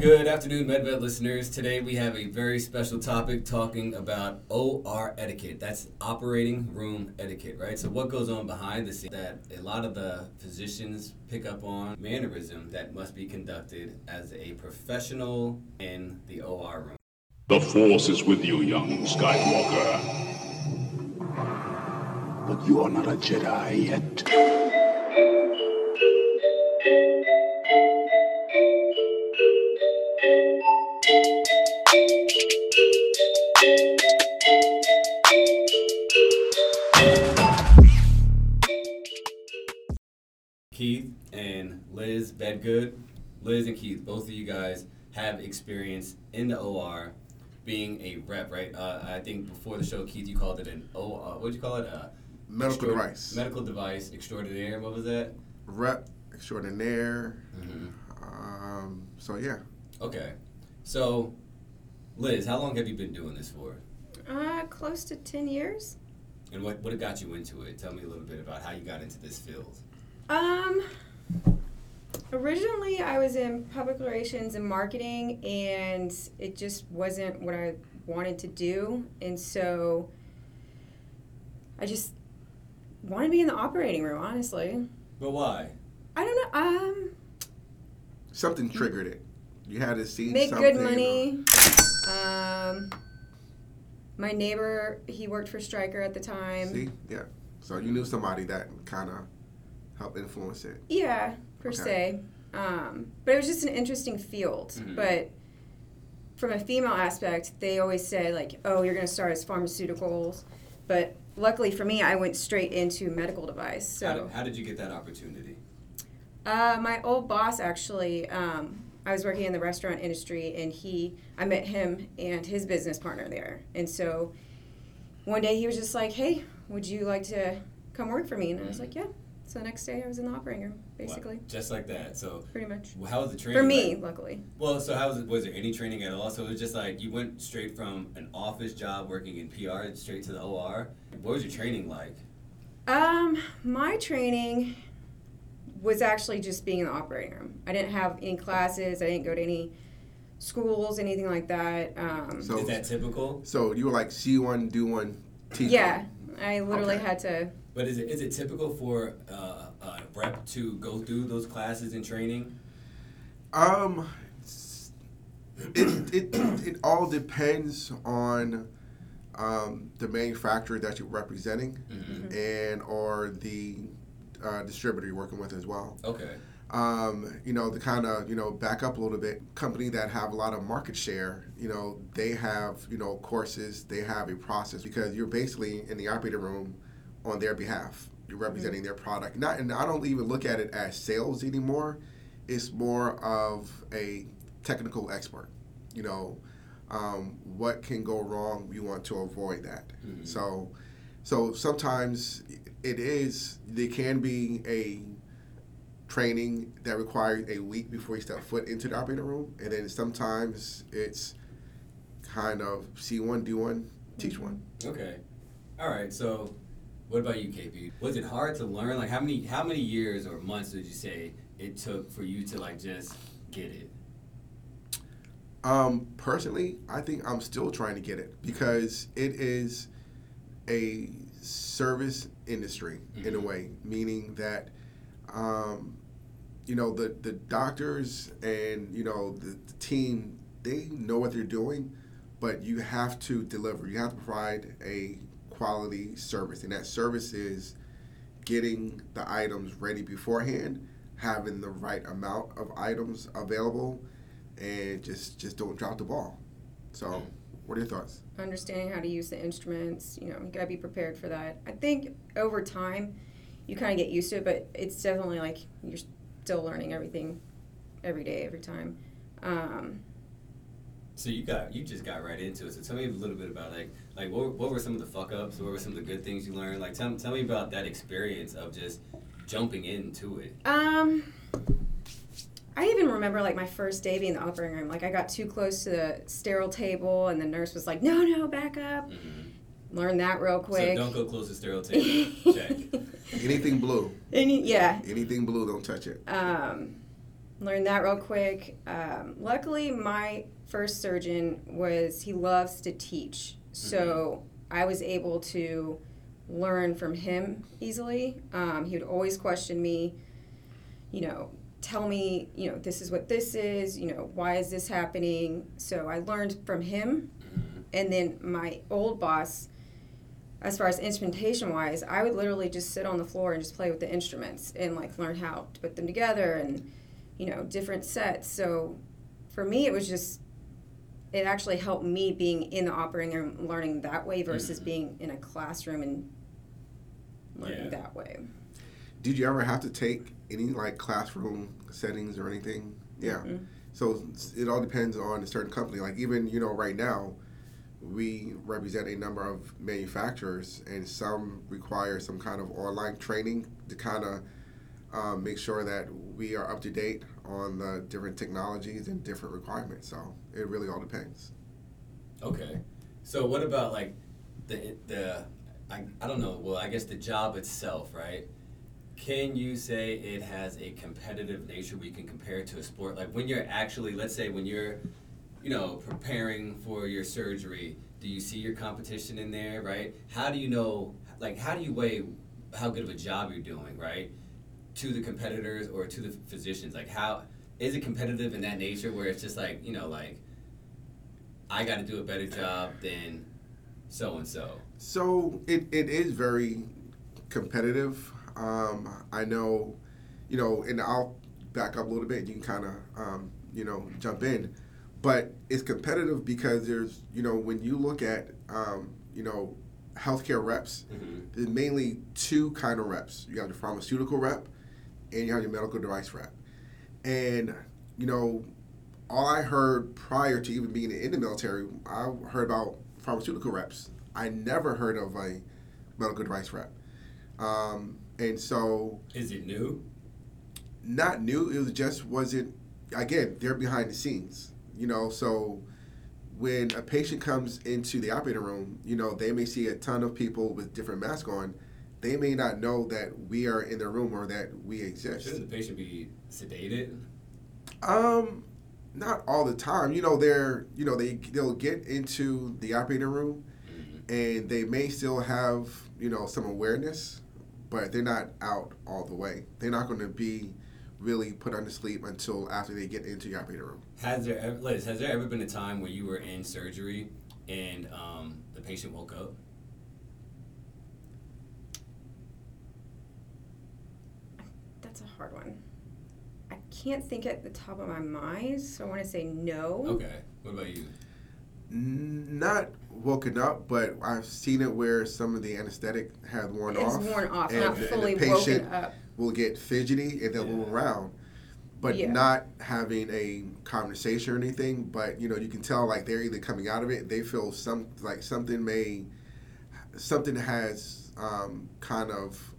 Good afternoon, MedVet listeners. Today we have a very special topic talking about OR etiquette. That's operating room etiquette, right? So what goes on behind the scenes that a lot of the physicians pick up on mannerism that must be conducted as a professional in the OR room. The Force is with you, young Skywalker. But you are not a Jedi yet. Liz Bedgood. Liz and Keith, both of you guys have experience in the OR being a rep, right? Uh, I think before the show, Keith, you called it an O. Uh, what did you call it? Uh, Medical extraor- device. Medical device extraordinaire. What was that? Rep extraordinaire. Mm-hmm. Um, so yeah, Okay. So, Liz, how long have you been doing this for? Uh, close to 10 years. And what, what got you into it? Tell me a little bit about how you got into this field. Um, originally I was in public relations and marketing, and it just wasn't what I wanted to do. And so I just wanted to be in the operating room, honestly. But why? I don't know. Um, something triggered it. You had to see make something. good money. Um, my neighbor, he worked for Stryker at the time. See, yeah. So you knew somebody that kind of helped influence it. Yeah, per Okay. se. Um, but it was just an interesting field. Mhm. But from a female aspect, they always say like, "Oh, you're going to start as pharmaceuticals," but luckily for me, I went straight into medical device. How, So did, how did you get that opportunity? uh, my old boss actually, um, I was working in the restaurant industry, and he, I met him and his business partner there, and so one day he was just like, "Hey, would you like to come work for me?" And I was like, "Yeah." So the next day, I was in the operating room, basically, Wow, Just like that. So, pretty much. well, how was the training? For me, like? luckily. Well, so how was it? Was there any training at all? So it was just like you went straight from an office job working in PR straight to the OR. What was your training like? Um, my training was actually just being in the operating room. I didn't have any classes. I didn't go to any schools, anything like that. Um, So Is that typical? so you were like see one, do one, teach one? yeah, one. I literally Okay. had to. But is it is it typical for uh, a rep to go through those classes and training? Um, it, it, it all depends on um, the manufacturer that you're representing Mm-hmm. and or the uh, distributor you're working with as well. Okay. um, you know, to kind of, you know, back up a little bit, company that have a lot of market share, you know, they have, you know, courses, they have a process because you're basically in the operating room on their behalf. You're representing their product. Not, and I don't even look at it as sales anymore. It's more of a technical expert. You know, um, what can go wrong? We want to avoid that. Mhm. So, so sometimes it is. There can be a training that requires a week before you step foot into the operating room, and then sometimes it's kind of see one, do one, teach one. Okay. All right. So, what about you, KP? Was it hard to learn? Like, how many how many years or months did you say it took for you to like just get it? Um, personally, I think I'm still trying to get it because it is a service industry in a Mhm. way, meaning that, um, you know, the, the doctors and, you know, the, the team, they know what they're doing, but you have to deliver. You have to provide a quality service, and that service is getting the items ready beforehand, having the right amount of items available, and just just don't drop the ball. So, what are your thoughts? understanding how to use the instruments. You know, you gotta be prepared for that. I think over time, you kind of get used to it, but it's definitely like you're still learning everything every day, every time. Um, So you got you just got right into it. So tell me a little bit about like like what, what were some of the fuck ups? What were some of the good things you learned? Like tell, tell me about that experience of just jumping into it. um, I even remember like my first day being in the operating room. Like I got too close to the sterile table, and the nurse was like, "No, no, back up." Mm-hmm. Learn that real quick. So don't go close to sterile table. Check. Anything blue, Any, yeah. anything blue, don't touch it. Um, learned that real quick. Um, luckily, my first surgeon was he loves to teach, so I was able to learn from him easily. Um, he would always question me, you know, tell me, you know, this is what this is, you know, why is this happening? So I learned from him. And then my old boss, as far as instrumentation wise, I would literally just sit on the floor and just play with the instruments and like learn how to put them together and, you know, different sets. So for me, it was just, it actually helped me being in the operating room learning that way versus Mhm. being in a classroom and learning Yeah. that way. Did you ever have to take any like classroom settings or anything? Yeah. Mm-mm. So it all depends on a certain company. Like even you know right now, we represent a number of manufacturers, and some require some kind of online training to kind of um, make sure that we are up to date on the different technologies and different requirements. So it really all depends. Okay. So what about like the the I, I don't know, well I guess the job itself, right? Can you say it has a competitive nature we can compare to a sport? Like when you're actually let's say when you're you know, preparing for your surgery, do you see your competition in there, right? How do you know like how do you weigh how good of a job you're doing, right? To the competitors or to the physicians? Like how is it competitive in that nature where it's just like, you know, like I got to do a better job than so and so. So it, it is very competitive. Um, I know, you know, and I'll back up a little bit. You can kind of, um, you know, jump in, but it's competitive because there's, you know, when you look at, um, you know, healthcare reps, Mm-hmm. there's mainly two kind of reps. You have your pharmaceutical rep, and you have your medical device rep. And you know, all I heard prior to even being in the military, I heard about pharmaceutical reps. I never heard of a medical device rep. Um, and so, Is it new? not new. It was just wasn't. Again, they're behind the scenes. You know, so when a patient comes into the operating room, you know, they may see a ton of people with different masks on. They may not know that we are in the room or that we exist. Shouldn't the patient be sedated? Um, not all the time. You know, they're you know they they'll get into the operating room, Mm-hmm. and they may still have you know some awareness, but they're not out all the way. They're not going to be really put under sleep until after they get into the operating room. Has there, ever, Liz? Has there ever been a time where you were in surgery and um, the patient woke up? That's a hard one. I can't think at the top of my mind, so I want to say no. Okay. What about you? Not woken up, but I've seen it where some of the anesthetic had worn It's off. worn off, and not the- and fully the patient woken up. will get fidgety and they'll move around, but Yeah. not having a conversation or anything. But you know, you can tell like they're either coming out of it. They feel some like something may, something has um, kind of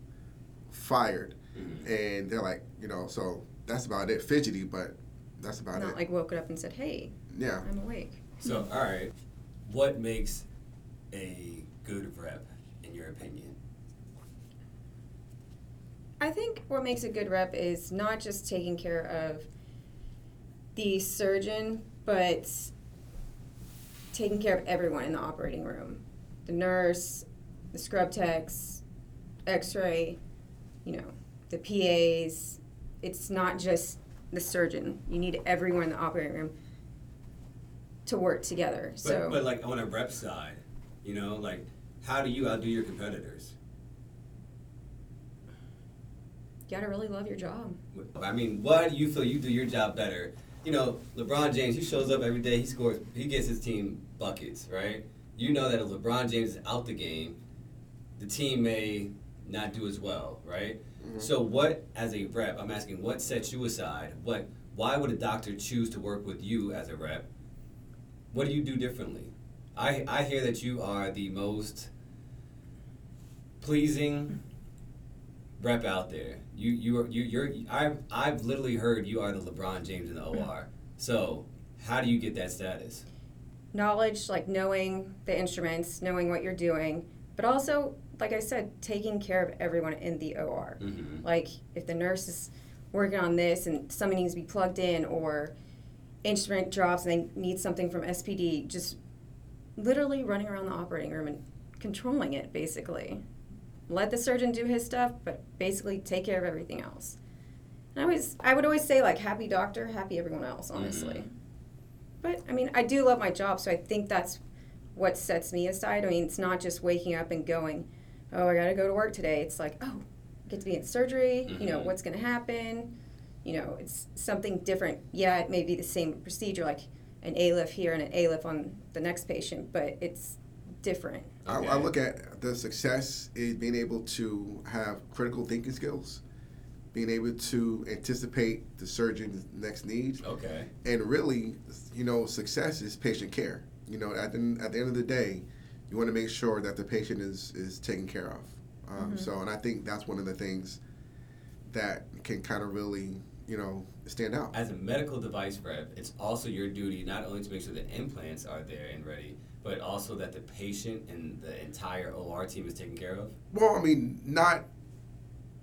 fired, Mhm. and they're like, you know, so that's about it. Fidgety, but that's about Not it. like woken up and said, "Hey, yeah. I'm awake." So, all right. What makes a good rep, in your opinion? I think what makes a good rep is not just taking care of the surgeon, but taking care of everyone in the operating room the nurse, the scrub techs, x ray, you know, the PAs. It's not just the surgeon. You need everyone in the operating room to work together. But, so, but like on a rep side, you know, like how do you outdo your competitors? you gotta really love your job. I mean, why do you feel you do your job better? You know, LeBron James, he shows up every day, he scores, he gets his team buckets, right? You know that if LeBron James is out the game, the team may not do as well, right? Mm-hmm. So what, as a rep, I'm asking, what sets you aside? What, why would a doctor choose to work with you as a rep? What do you do differently? I, I hear that you are the most pleasing rep out there. You you are you you're I've I've literally heard you are the LeBron James in the mm-hmm. OR. So how do you get that status? knowledge, like knowing the instruments, knowing what you're doing, but also, like I said, taking care of everyone in the OR. Mm-hmm. Like if the nurse is working on this and something needs to be plugged in or instrument drops and they need something from SPD, just literally running around the operating room and controlling it basically. Let the surgeon do his stuff, but basically take care of everything else. And I always I would always say like happy doctor, happy everyone else, honestly. Mhm. But I mean, I do love my job, so I think that's what sets me aside. I mean, it's not just waking up and going, "Oh, I got to go to work today." It's like, "Oh, I get to be in surgery. You know, Mhm. what's going to happen?" You know, it's something different. Yeah, it may be the same procedure, like an ALIF here and an ALIF on the next patient, but it's different. I, I look at the success is being able to have critical thinking skills, being able to anticipate the surgeon's next needs, Okay. and really, you know, success is patient care. You know, at the, at the end of the day, you want to make sure that the patient is is taken care of. Um, Mhm. So, and I think that's one of the things that can kind of really, you know, stand out. As a medical device rep, it's also your duty not only to make sure the implants are there and ready, but also that the patient and the entire OR team is taken care of. Well, I mean, not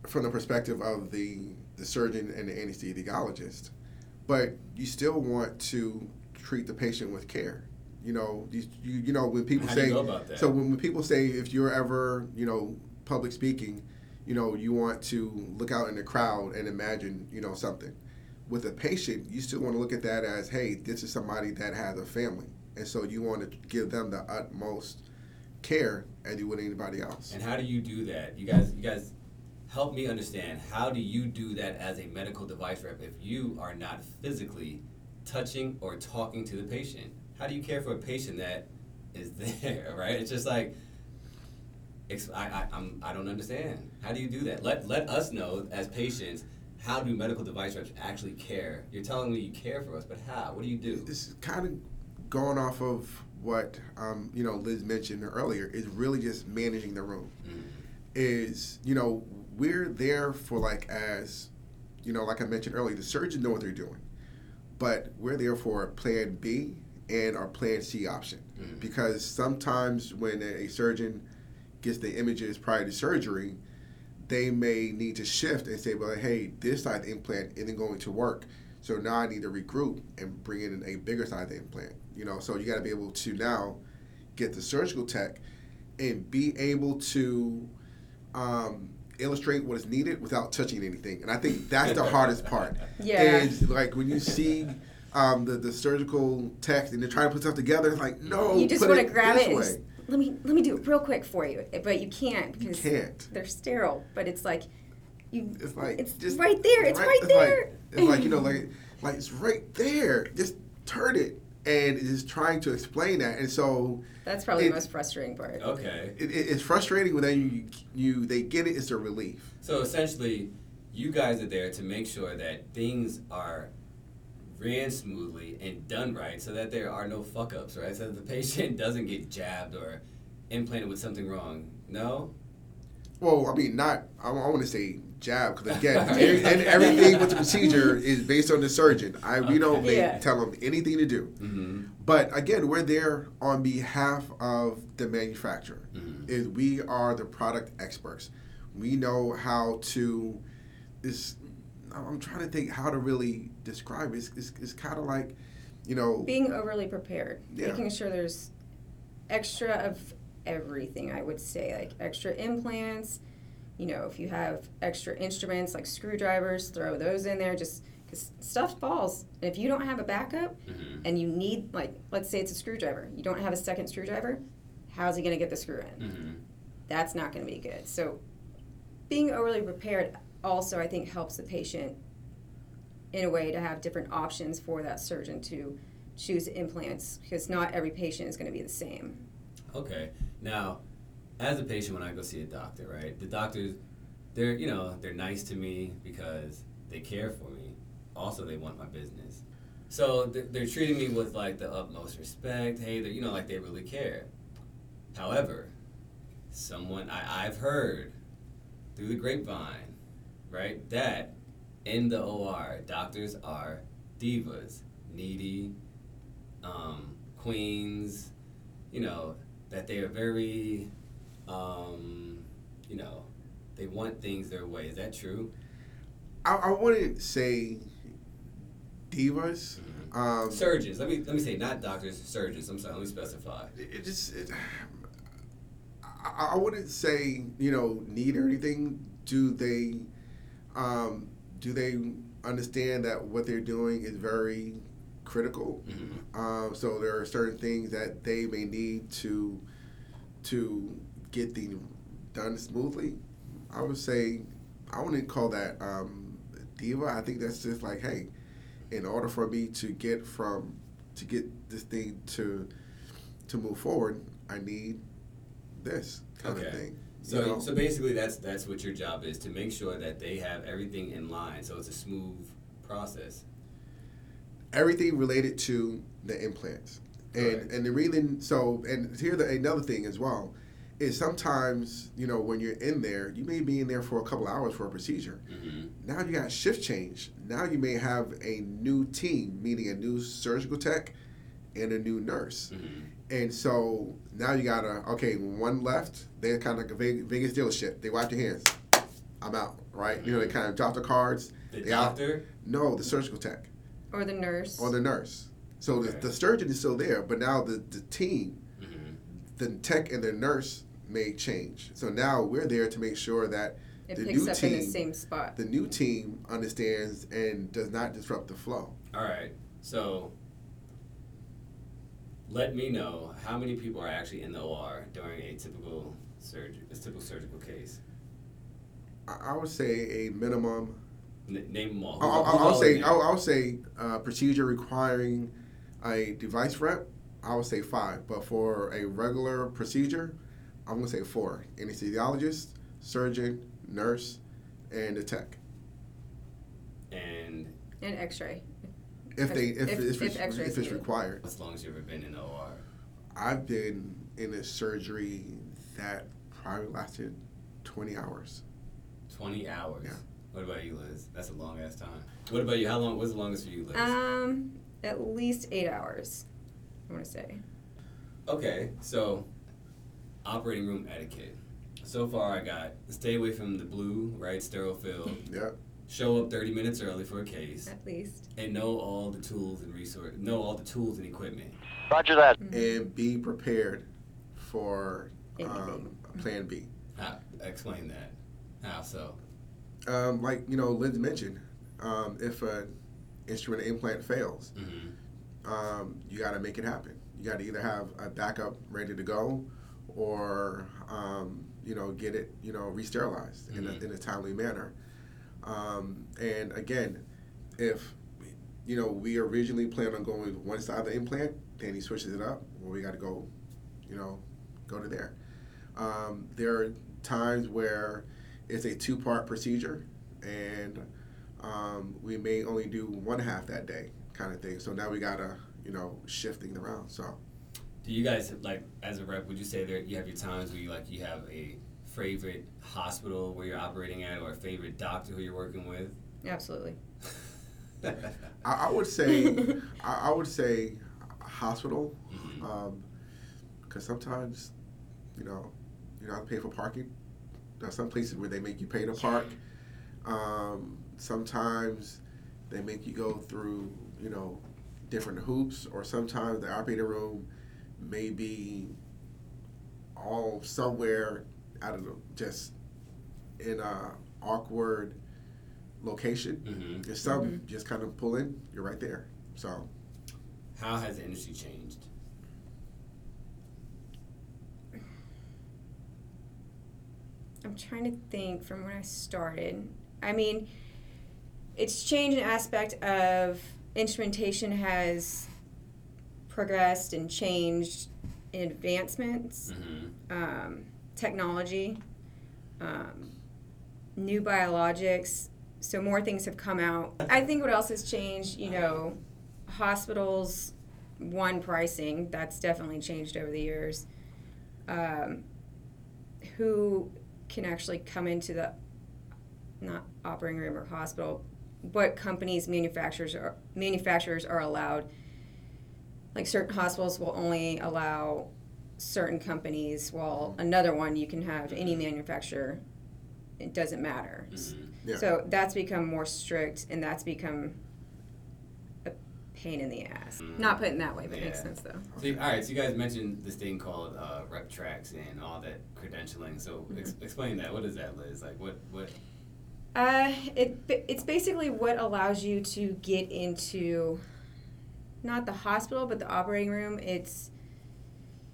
from the perspective of the the surgeon and the anesthesiologist, but you still want to treat the patient with care. You know, you you, you know when people How say you go about that? so when, when people say if you're ever you know public speaking, you know you want to look out in the crowd and imagine you know something. With a patient, you still want to look at that as hey, this is somebody that has a family, and so you want to give them the utmost care as you would anybody else. And how do you do that? You guys, you guys, help me understand. How do you do that as a medical device rep if you are not physically touching or talking to the patient? How do you care for a patient that is there? Right? It's just like. ex- I, I, I'm, I don't understand. How do you do that? Let, let us know as patients how do medical device reps actually care? You're telling me you care for us, but how? What do you do? This is kind of going off of what um, you know Liz mentioned earlier. Is really just managing the room. Mm. Is you know we're there for like as you know like I mentioned earlier, the surgeons know what they're doing, but we're there for Plan B and our Plan C option Mhm. because sometimes when a surgeon gets the images prior to surgery, they may need to shift and say, well, hey, this side of the implant isn't going to work. So now I need to regroup and bring in a bigger side of the implant. You know, so you got to be able to now get the surgical tech and be able to um, illustrate what is needed without touching anything. And I think that's the hardest part. Yeah. Is like when you see um, the the surgical text and they're trying to put stuff together, it's like no, you just put want to grab it and way. just, let me let me do it real quick for you, but you can't You because can't. they're sterile. But it's like you. It's like it's just right there. It's right, it's there. Like, it's like you know, like like it's right there. Just turn it, and is trying to explain that. And so That's probably it- the most frustrating part. Okay. it, it, it's frustrating when then you you they get it. It's a relief. So essentially, you guys are there to make sure that things are ran smoothly and done right so that there are no fuck ups, right? So that the patient doesn't get jabbed or implanted with something wrong. No? Well, I mean, not I, want to say jab because again, every, and everything with the procedure is based on the surgeon. I we don't make, Yeah. tell them anything to do. Mm-hmm. But again, we're there on behalf of the manufacturer. Mhm. Is we are the product experts. We know how to. Is I'm trying to think how to really describe it. It's, it's, it's kind of like, you know, Being overly prepared, Yeah. making sure there's extra of everything. I would say like extra implants. You know, if you have extra instruments like screwdrivers, throw those in there. Just because stuff falls. And if you don't have a backup, Mm-hmm. and you need like let's say it's a screwdriver you don't have a second screwdriver how's he going to get the screw in Mm-hmm. that's not going to be good so being overly prepared also i think helps the patient in a way to have different options for that surgeon to choose implants because not every patient is going to be the same Okay. Now, as a patient, when I go see a doctor, right, the doctors, they're, you know, they're nice to me because they care for me. Also, they want my business. So they're, treating me with like the utmost respect. Hey, they're you know, like they really care. However, someone I, I've heard through the grapevine, right, that in the OR, doctors are divas, needy, um, queens, you know, that they are very, um, you know, they want things their way. Is that true? I, I wouldn't say divas. Um, Surgeons. Let me let me say not doctors, surgeons. I'm sorry. Let me specify. it just it, I, I wouldn't say you know need or anything. Do they um, do they understand that what they're doing is very critical? Mhm. Um, so there are certain things that they may need to to get the done smoothly. I would say I wouldn't call that um, diva. I think that's just like, hey, in order for me to get from to get this thing to to move forward, I need this kind Okay. of thing. So you know? so basically, that's that's what your job is to make sure that they have everything in line, so it's a smooth process. everything related to the implants. And Correct. and the reason so and here the another thing as well is sometimes you know when you're in there you may be in there for a couple hours for a procedure. hmm Now you got shift change. Now you may have a new team, meaning a new surgical tech and a new nurse. hmm And so now you gotta okay, one left. They're kind of like a Ve- Vegas dealership. They wipe their hands. I'm out, right? You know, they kind of drop the cards. The They out. doctor. No, the surgical tech Or the nurse. or the nurse. So Okay. the, the surgeon is still there, but now the, the team, hmm the tech and the nurse may change. So now we're there to make sure that it the picks new up in the team- same spot. the new team understands and does not disrupt the flow. All right. So let me know how many people are actually in the OR during a typical surgery, a typical surgical case. I, I would say a minimum. N- name them all. I, I, Who's- who's I'll say in there? I'll, I'll say uh, procedure requiring a device rep. I would say five, but for a regular procedure, I'm gonna say four: anesthesiologist, surgeon, nurse, and the tech. And And X-ray. If they if, If- if, if it's, X-rays if it's required. as long as you've ever been in the OR. I've been in a surgery that probably lasted 20 hours. 20 hours. Yeah. What about you, Liz? That's a long ass time. What about you? How long was the longest for you, Liz? Um, at least eight hours. I want to say. okay, so operating room etiquette. So far, I got stay away from the blue, right? Sterile field. Yeah. Show up 30 minutes early for a case. At least. And know all the tools and resource. Know all the tools and equipment. Roger that. And be prepared for um, plan B. How, explain that. How so? Um, like, you know, Liz mentioned, um, if an instrument implant fails, hmm um, you got to make it happen. You got to either have a backup ready to go or, um, you know, get it, you know, re-sterilized in, Mhm. a, in a timely manner. Um, and again, if, you know, we originally planned on going with one side of the implant, then he switches it up, well, we got to go, you know, go to there. Um, there are times where it's a two-part procedure and um, we may only do one half that day kind of thing. So now we gotta, you know, shift things around. So Do you guys like as a rep? Would you say that you have your times where you like you have a favorite hospital where you're operating at, or a favorite doctor who you're working with? Absolutely. I, I would say, I, I would say, hospital, because sometimes, you know, you don't have to pay for parking. There are some places where they make you pay to park. Um, sometimes they make you go through, you know, different hoops, or sometimes the operating room may be all somewhere out of the, just in a awkward location. hmm Just some just kind of pull in, you're right there. So How has the industry changed? I'm trying to think from when I started. I mean, it's changed an aspect of instrumentation has progressed and changed in advancements, hmm um, technology, um, new biologics. So more things have come out. I think what else has changed, you know, hospitals, one pricing, that's definitely changed over the years. Um, who can actually come into the not operating room or hospital? What companies, manufacturers are manufacturers are allowed? Like certain hospitals will only allow certain companies, while another one you can have any manufacturer. It doesn't matter. hmm Yeah. So that's become more strict, and that's become a pain in the ass. Mm. Not put in that way, but it makes sense though. So, you- all right, so you guys mentioned this thing called uh, RepTrax and all that credentialing. So ex- explain that. What is that, Liz? Like what what? Uh, it it's basically what allows you to get into not the hospital but the operating room. It's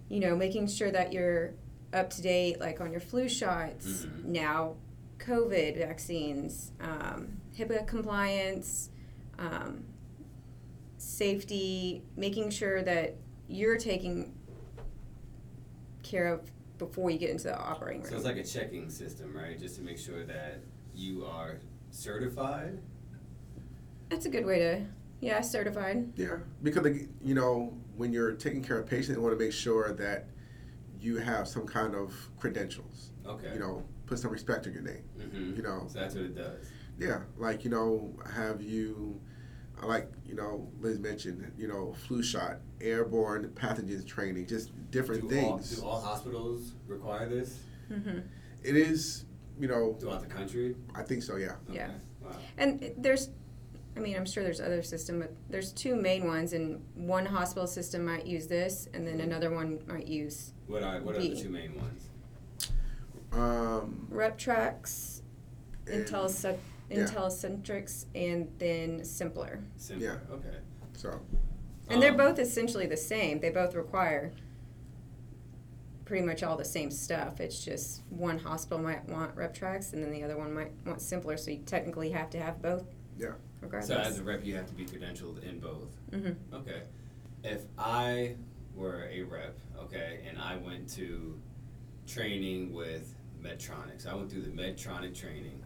you know making sure that you're up to date, like on your flu shots Mhm. now, COVID vaccines, um, HIPAA compliance, um, safety, making sure that you're taking care of before you get into the operating room. So it's like a checking system, right? Just to make sure that you are certified. That's a good way to, yeah, certified. Yeah, because you know when you're taking care of patients, you want to make sure that you have some kind of credentials. Okay. You know, put some respect in your name. Mm-hmm. You know, So that's what it does. yeah, like you know, have you, like you know, Liz mentioned, you know, flu shot, airborne pathogens training, just different do all, things. do all hospitals require this Mm-hmm. It is, you know, throughout the country? I think so. Yeah. Okay. Yeah. Wow. And there's, I mean, I'm sure there's other system, but there's two main ones, and one hospital system might use this, and then another one might use What are what are the B. two main ones? Um, RepTrax, and- Intellicent, yeah. And then Symplr. Symplr. Yeah. Okay. so And they're Um, both essentially the same. They both require pretty much all the same stuff. It's just one hospital might want RepTrax, and then the other one might want Symplr. So you technically have to have both. Yeah. Regardless. So as a rep, you have to be credentialed in both. mm-hmm. Okay. If I were a rep, okay, and I went to training with Medtronic, so I went through the Medtronic training,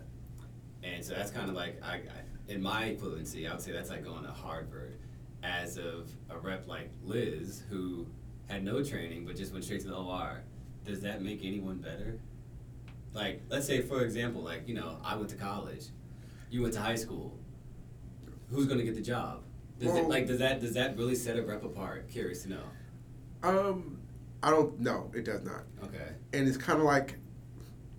and so that's kind of like I, I, in my equivalency, I would say that's like going to Harvard. As of a rep like Liz, who had no training but just went straight to the OR, does that make anyone better? Like, let's say for example, like you know, I went to college, you went to high school. Who's going to get the job? Does it like does that does that really set a rep apart? Curious to know. Um, I don't know. It does not. Okay. And it's kind of like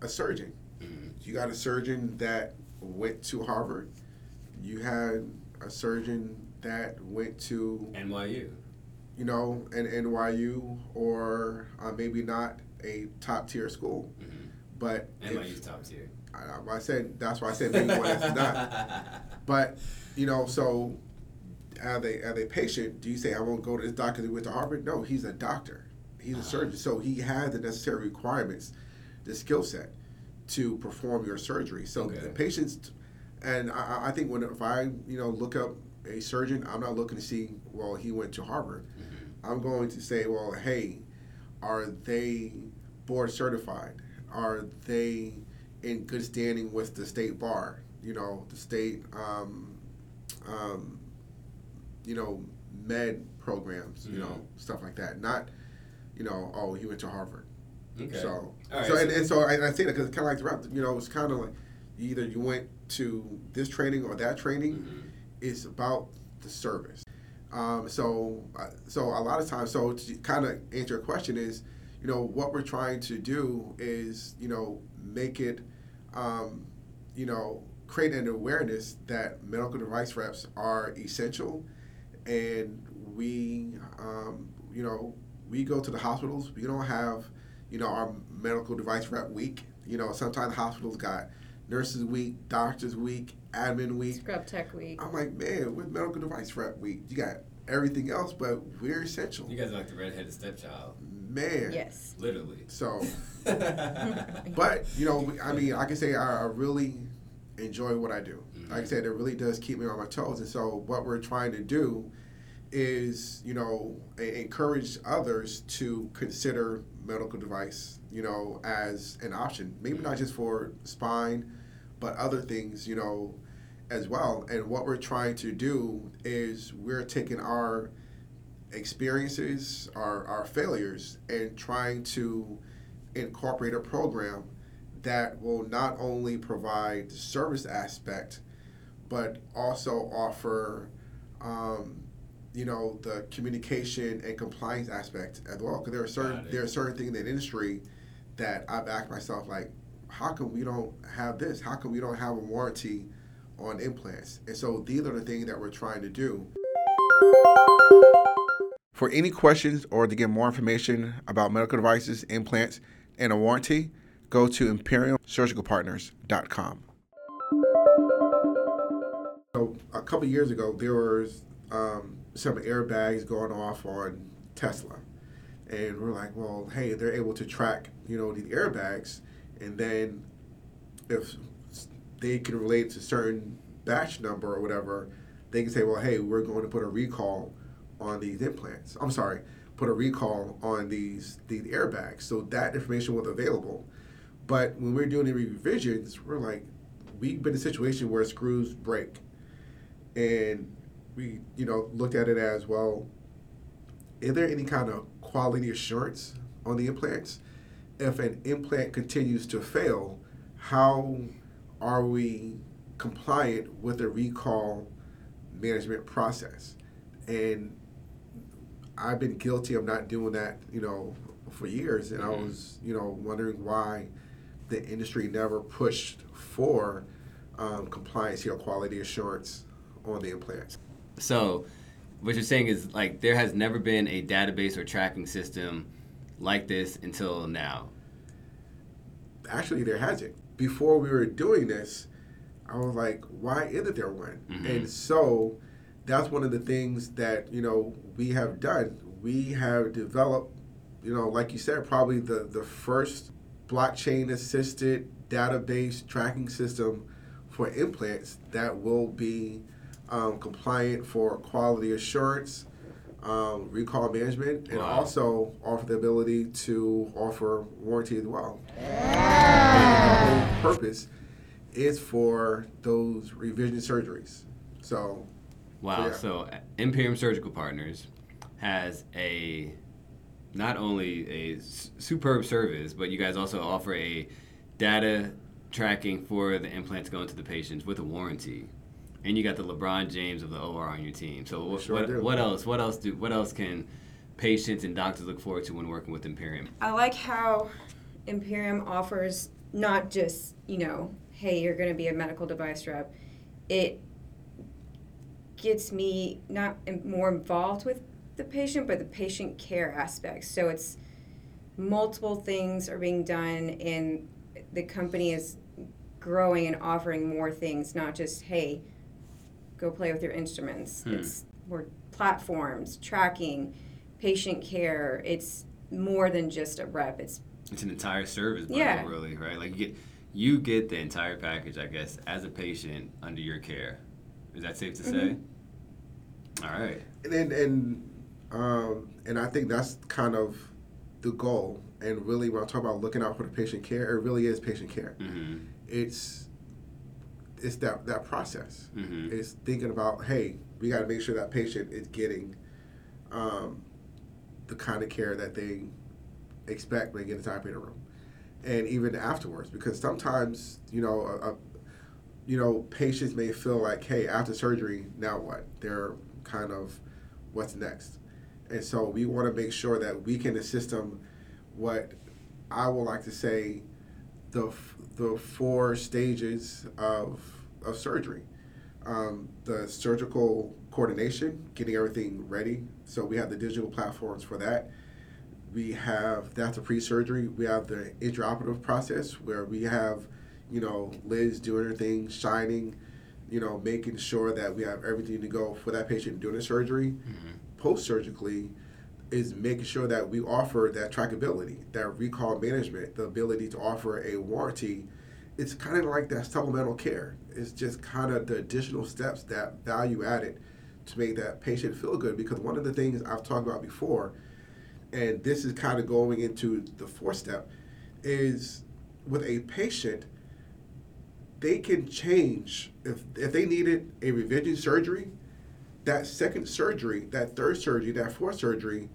a surgeon. Mhm. You got a surgeon that went to Harvard. You had a surgeon that went to, NYU. you know, an NYU or uh, maybe not a top tier school. Mm-hmm. But NYU's if, top tier. I, I said that's why I said maybe one that's not. But you know, so as a as a patient, do you say I won't go to this doctor that went to Harvard? No, he's a doctor. He's a Uh-huh. surgeon, so he has the necessary requirements, the skill set, to perform your surgery. So Okay. the patients, and I, I- think when if I you know look up a surgeon, I'm not looking to see well he went to Harvard. Mhm. I'm going to say well hey, are they board certified? Are they in good standing with the state bar? You know the state. Um, um, you know, med programs, you know, Mhm. stuff like that. Not, you know, oh, he went to Harvard. Okay. So, right, so, and, so- and so I, I say that because it's kind of like the rep, you know, it's kind of like either you went to this training or that training. Mhm. It's about the service. Um, so, uh, so a lot of times, so to kind of answer your question is, you know, what we're trying to do is, you know, make it, um, you know, create an awareness that medical device reps are essential, and we, um, you know, we go to the hospitals. We don't have, you know, our medical device rep week. You know, sometimes hospitals got nurses week, doctors week, admin week. Scrub Tech Week. I'm like, man, with medical device rep week, you got everything else, but we're essential. You guys are like the redheaded stepchild, Man. Yes. literally. So, but you know, I mean, I can say I, I really enjoy what I do. Mhm. Like I said, it really does keep me on my toes. And so, what we're trying to do is, you know, encourage others to consider medical device, you know, as an option. Maybe not just for spine, but other things, you know, as well. And what we're trying to do is we're taking our experiences, our, our failures, and trying to incorporate a program that will not only provide the service aspect, but also offer, um, you know, the communication and compliance aspect as well. Because there are certain there are certain things in the industry that I've asked myself like, how come we don't have this? How come we don't have a warranty on implants? And so these are the things that we're trying to do. For any questions or to get more information about medical devices, implants, and a warranty, go to imperiumsurgicalpartners.com. So a couple years ago, there was um, some airbags going off on Tesla, and we're like, well, hey, they're able to track, you know, these airbags, and then if they can relate to certain batch number or whatever, they can say, well, hey, we're going to put a recall on these implants. I'm sorry, put a recall on these these airbags. So that information was available. But when we're doing the revisions, we're like, we've been in a situation where screws break. And we, you know, looked at it as well, is there any kind of quality assurance on the implants? If an implant continues to fail, how are we compliant with the recall management process? And I've been guilty of not doing that, you know, for years, and I Mhm. was, you know, wondering why the industry never pushed for um, compliance or quality assurance on the implants. So, what you're saying is like there has never been a database or tracking system like this until now. Actually, there hasn't. Before we were doing this, I was like, why isn't there one? Mhm. And so that's one of the things that, you know, we have done. We have developed, you know, like you said, probably the, the first blockchain assisted database tracking system for implants that will be um, compliant for quality assurance, um, recall management, and Wow. also offer the ability to offer warranty as well. And the whole purpose is for those revision surgeries. So, Wow. Yeah. So Imperium Surgical Partners has a not only a s- superb service, but you guys also offer a data tracking for the implants going to the patients with a warranty. And you got the LeBron James of the OR on your team. So what, Sure what, what else? What else do? What else can patients and doctors look forward to when working with Imperium? I like how Imperium offers not just, you know, hey, you're going to be a medical device rep. It gets me not more involved with the patient, but the patient care aspect. So it's multiple things are being done, and the company is growing and offering more things, not just, hey, go play with your instruments. Hmm. It's more platforms, tracking, patient care. It's more than just a rep. It's It's an entire service bundle, Yeah. really, right? Like you get you get the entire package, I guess, as a patient under your care. Is that safe to say? Mm-hmm. All right. and and and, um, and I think that's kind of the goal. And really, when I talk about looking out for the patient care, it really is patient care. Mm-hmm. It's it's that that process. Mm-hmm. It's thinking about, hey, we got to make sure that patient is getting um, the kind of care that they expect when they get into the operating room, and even afterwards, because sometimes you know, a, a, you know, patients may feel like, hey, after surgery, now what? They're kind of, what's next? And so we want to make sure that we can assist them. What I would like to say, the the four stages of of surgery. Um, the surgical coordination, getting everything ready. So we have the digital platforms for that. We have that's a pre-surgery. We have the intraoperative process where we have, you know, Liz doing her thing, shining, you know, making sure that we have everything to go for that patient doing the surgery. Post surgically is making sure that we offer that trackability, that recall management, the ability to offer a warranty. It's kind of like that supplemental care. It's just kind of the additional steps that value added to make that patient feel good. Because one of the things I've talked about before, and this is kind of going into the fourth step, is with a patient, they can change if if they needed a revision surgery, that second surgery, that third surgery, that fourth surgery,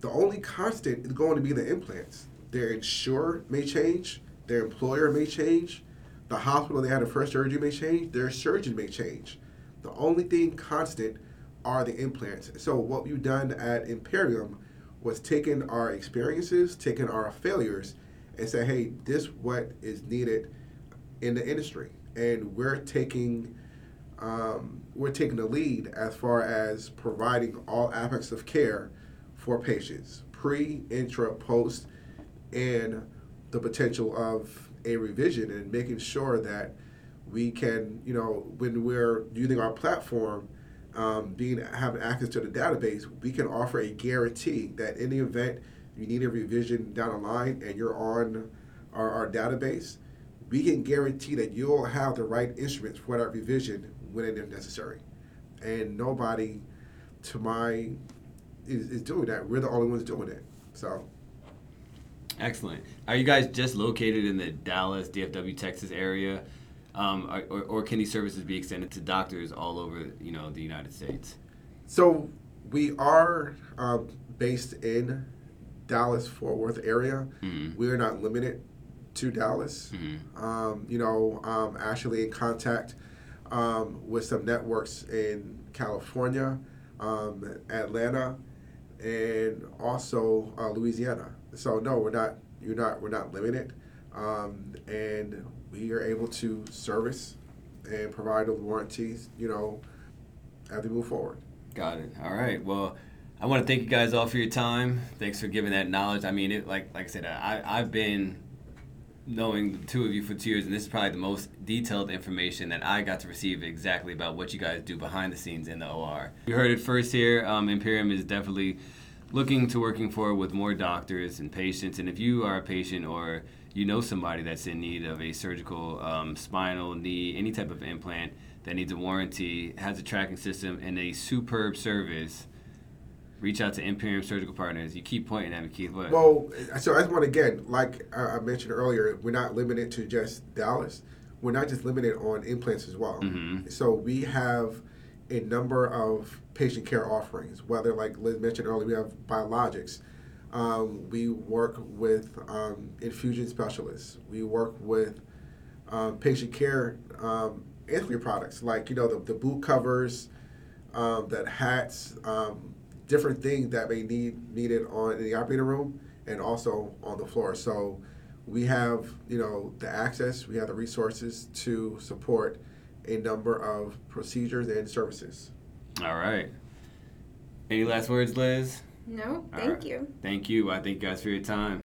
the only constant is going to be the implants. Their insurer may change, their employer may change, the hospital they had the first surgery may change, their surgeon may change. The only thing constant are the implants. So what we've done at Imperium was taken our experiences, taken our failures, and say, hey, this what is needed in the industry, and we're taking um, we're taking the lead as far as providing all aspects of care for patients, pre, intra, post, and the potential of a revision, and making sure that we can, you know, when we're using our platform, um, being having access to the database, we can offer a guarantee that in the event you need a revision down the line and you're on our, our database, we can guarantee that you'll have the right instruments for that revision when it is necessary. And nobody, to my, is, is doing that. We're the only ones doing it. So. Excellent. Are you guys just located in the Dallas, DFW, Texas area? um, or, or can these services be extended to doctors all over you know the United States? So we are uh, based in Dallas Fort Worth area. Mm-hmm. We are not limited to Dallas. Mm-hmm. Um, you know, um, actually in contact um, with some networks in California, um, Atlanta, and also uh, Louisiana. So no, we're not. You're not. We're not limited. Um, and we are able to service and provide those warranties, you know, as we move forward. Got it. All right. Well, I want to thank you guys all for your time. Thanks for giving that knowledge. I mean, it like like I said, I I've been knowing the two of you for two years, and this is probably the most detailed information that I got to receive exactly about what you guys do behind the scenes in the OR. You heard it first here. Um, Imperium is definitely looking to working forward with more doctors and patients. And if you are a patient or you know somebody that's in need of a surgical um, spinal knee, any type of implant that needs a warranty, has a tracking system, and a superb service, reach out to Imperium Surgical Partners. You keep pointing at me, Keith. What? Well, so just want again, like I mentioned earlier, we're not limited to just Dallas. We're not just limited on implants as well. Mm-hmm. So we have a number of patient care offerings, whether like Liz mentioned earlier, we have biologics um, we work with um, infusion specialists. We work with um, patient care um, ancillary products like you know the, the boot covers, um, that hats, um, different things that may need needed on in the operating room and also on the floor. So we have you know the access, we have the resources to support a number of procedures and services. All right. Any last words, Liz? No, thank right. you. Thank you. I thank you guys for your time.